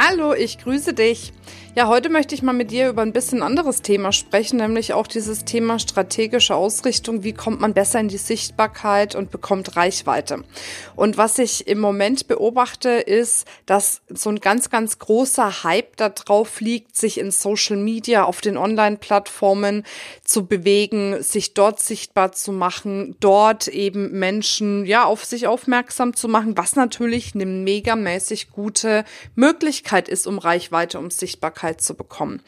Hallo, ich grüße dich. Ja, heute möchte ich mal mit dir über ein bisschen anderes Thema sprechen, nämlich auch dieses Thema strategische Ausrichtung. Wie kommt man besser in die Sichtbarkeit und bekommt Reichweite? Und was ich im Moment beobachte, ist, dass so ein ganz, ganz großer Hype da drauf liegt, sich in Social Media, auf den Online-Plattformen zu bewegen, sich dort sichtbar zu machen, dort eben Menschen, ja, auf sich aufmerksam zu machen, was natürlich eine megamäßig gute Möglichkeit ist, um Reichweite, um Sichtbarkeit zu bekommen.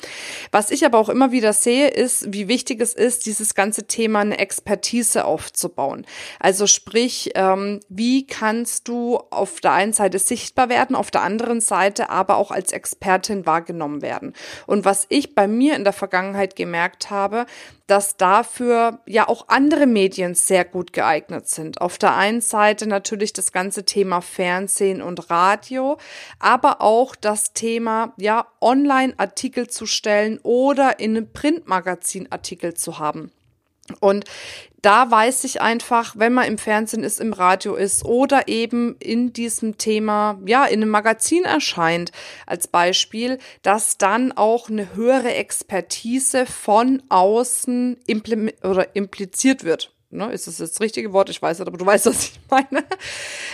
Was ich aber auch immer wieder sehe, ist, wie wichtig es ist, dieses ganze Thema eine Expertise aufzubauen. Also sprich, ähm, wie kannst du auf der einen Seite sichtbar werden, auf der anderen Seite aber auch als Expertin wahrgenommen werden. Und was ich bei mir in der Vergangenheit gemerkt habe, dass dafür ja auch andere Medien sehr gut geeignet sind. Auf der einen Seite natürlich das ganze Thema Fernsehen und Radio, aber auch das Thema ja Online-Artikel zu stellen oder in einem Printmagazin Artikel zu haben. Und da weiß ich einfach, wenn man im Fernsehen ist, im Radio ist oder eben in diesem Thema, ja, in einem Magazin erscheint, als Beispiel, dass dann auch eine höhere Expertise von außen oder impliziert wird. Ne, ist das das richtige Wort? Ich weiß nicht, aber du weißt, was ich meine.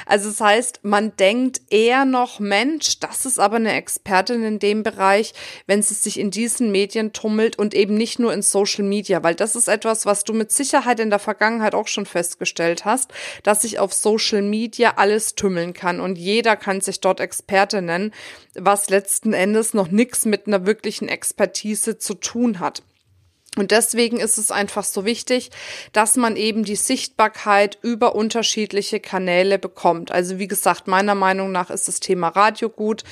Also das heißt, man denkt eher noch, Mensch, das ist aber eine Expertin in dem Bereich, wenn sie sich in diesen Medien tummelt und eben nicht nur in Social Media, weil das ist etwas, was du mit Sicherheit in der Vergangenheit auch schon festgestellt hast, dass sich auf Social Media alles tümmeln kann und jeder kann sich dort Experte nennen, was letzten Endes noch nichts mit einer wirklichen Expertise zu tun hat. Und deswegen ist es einfach so wichtig, dass man eben die Sichtbarkeit über unterschiedliche Kanäle bekommt. Also wie gesagt, meiner Meinung nach ist das Thema Radio gut,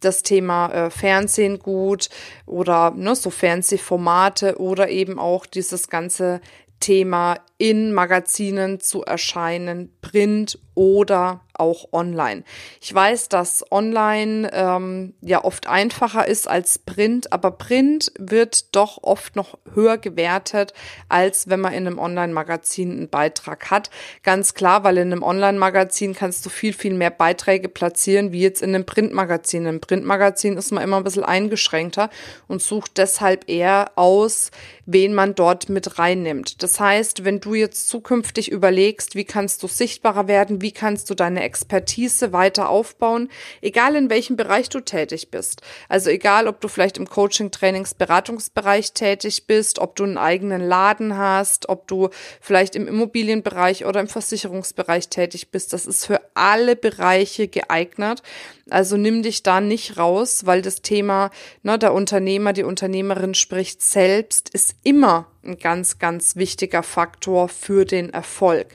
das Thema äh, Fernsehen gut oder ne, so Fernsehformate oder eben auch dieses ganze Thema in Magazinen zu erscheinen, Print oder auch online. Ich weiß, dass online ähm, ja oft einfacher ist als Print, aber Print wird doch oft noch höher gewertet, als wenn man in einem Online-Magazin einen Beitrag hat. Ganz klar, weil in einem Online-Magazin kannst du viel, viel mehr Beiträge platzieren, wie jetzt in einem Printmagazin. Im Printmagazin ist man immer ein bisschen eingeschränkter und sucht deshalb eher aus, wen man dort mit reinnimmt. Das heißt, wenn du jetzt zukünftig überlegst, wie kannst du sichtbarer werden, wie kannst du deine Expertise weiter aufbauen, egal in welchem Bereich du tätig bist. Also egal, ob du vielleicht im Coaching, Trainings, Beratungsbereich tätig bist, ob du einen eigenen Laden hast, ob du vielleicht im Immobilienbereich oder im Versicherungsbereich tätig bist. Das ist für alle Bereiche geeignet. Also nimm dich da nicht raus, weil das Thema, ne, der Unternehmer, die Unternehmerin spricht selbst, ist immer ein ganz, ganz wichtiger Faktor für den Erfolg.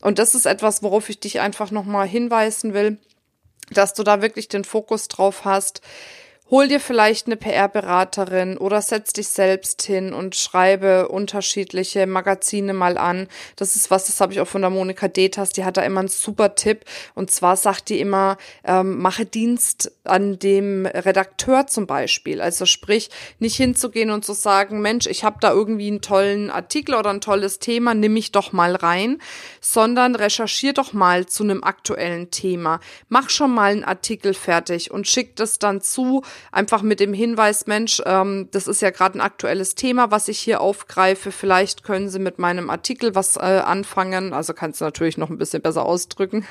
Und das ist etwas, worauf ich dich einfach nochmal hinweisen will, dass du da wirklich den Fokus drauf hast, Hol dir vielleicht eine PR-Beraterin oder setz dich selbst hin und schreibe unterschiedliche Magazine mal an. Das ist was, das habe ich auch von der Monika Detas, die hat da immer einen super Tipp. Und zwar sagt die immer, ähm, mache Dienst an dem Redakteur zum Beispiel. Also sprich, nicht hinzugehen und zu sagen, Mensch, ich habe da irgendwie einen tollen Artikel oder ein tolles Thema, nimm mich doch mal rein, sondern recherchier doch mal zu einem aktuellen Thema. Mach schon mal einen Artikel fertig und schick das dann zu einfach mit dem Hinweis, Mensch, ähm, das ist ja gerade ein aktuelles Thema, was ich hier aufgreife. Vielleicht können Sie mit meinem Artikel was äh, anfangen. Also kannst du natürlich noch ein bisschen besser ausdrücken,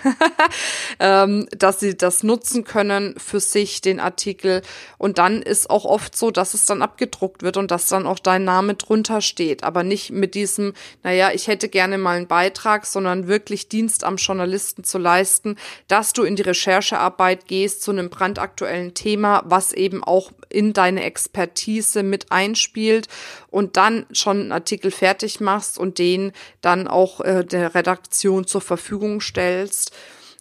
ähm, dass Sie das nutzen können für sich, den Artikel. Und dann ist auch oft so, dass es dann abgedruckt wird und dass dann auch dein Name drunter steht. Aber nicht mit diesem, naja, ich hätte gerne mal einen Beitrag, sondern wirklich Dienst am Journalisten zu leisten, dass du in die Recherchearbeit gehst zu einem brandaktuellen Thema, was eben auch in deine Expertise mit einspielt und dann schon einen Artikel fertig machst und den dann auch äh, der Redaktion zur Verfügung stellst.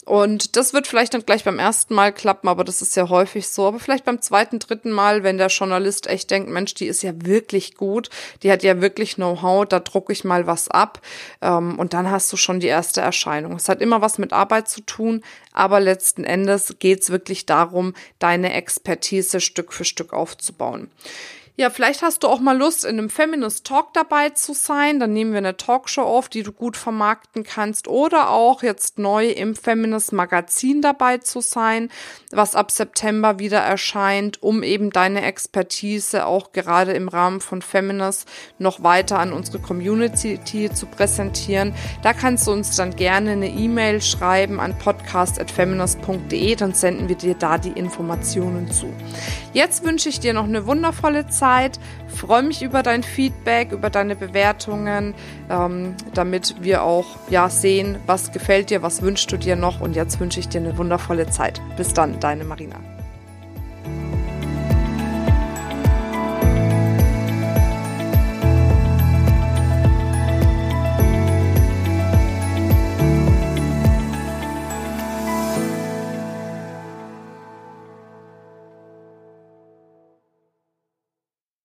Und das wird vielleicht dann gleich beim ersten Mal klappen, aber das ist ja häufig so. Aber vielleicht beim zweiten, dritten Mal, wenn der Journalist echt denkt, Mensch, die ist ja wirklich gut, die hat ja wirklich Know-how, da drucke ich mal was ab. Ähm, und dann hast du schon die erste Erscheinung. Es hat immer was mit Arbeit zu tun, aber letzten Endes geht's wirklich darum, deine Expertise Stück für Stück aufzubauen. Ja, vielleicht hast du auch mal Lust, in einem Feminist Talk dabei zu sein. Dann nehmen wir eine Talkshow auf, die du gut vermarkten kannst. Oder auch jetzt neu im Feminist Magazin dabei zu sein, was ab September wieder erscheint, um eben deine Expertise auch gerade im Rahmen von Feminist noch weiter an unsere Community zu präsentieren. Da kannst du uns dann gerne eine E-Mail schreiben an podcast.feminist.de. Dann senden wir dir da die Informationen zu. Jetzt wünsche ich dir noch eine wundervolle Zeit Zeit. Freue mich über dein Feedback, über deine Bewertungen, ähm, damit wir auch ja sehen, was gefällt dir, was wünschst du dir noch. Und jetzt wünsche ich dir eine wundervolle Zeit. Bis dann, deine Marina.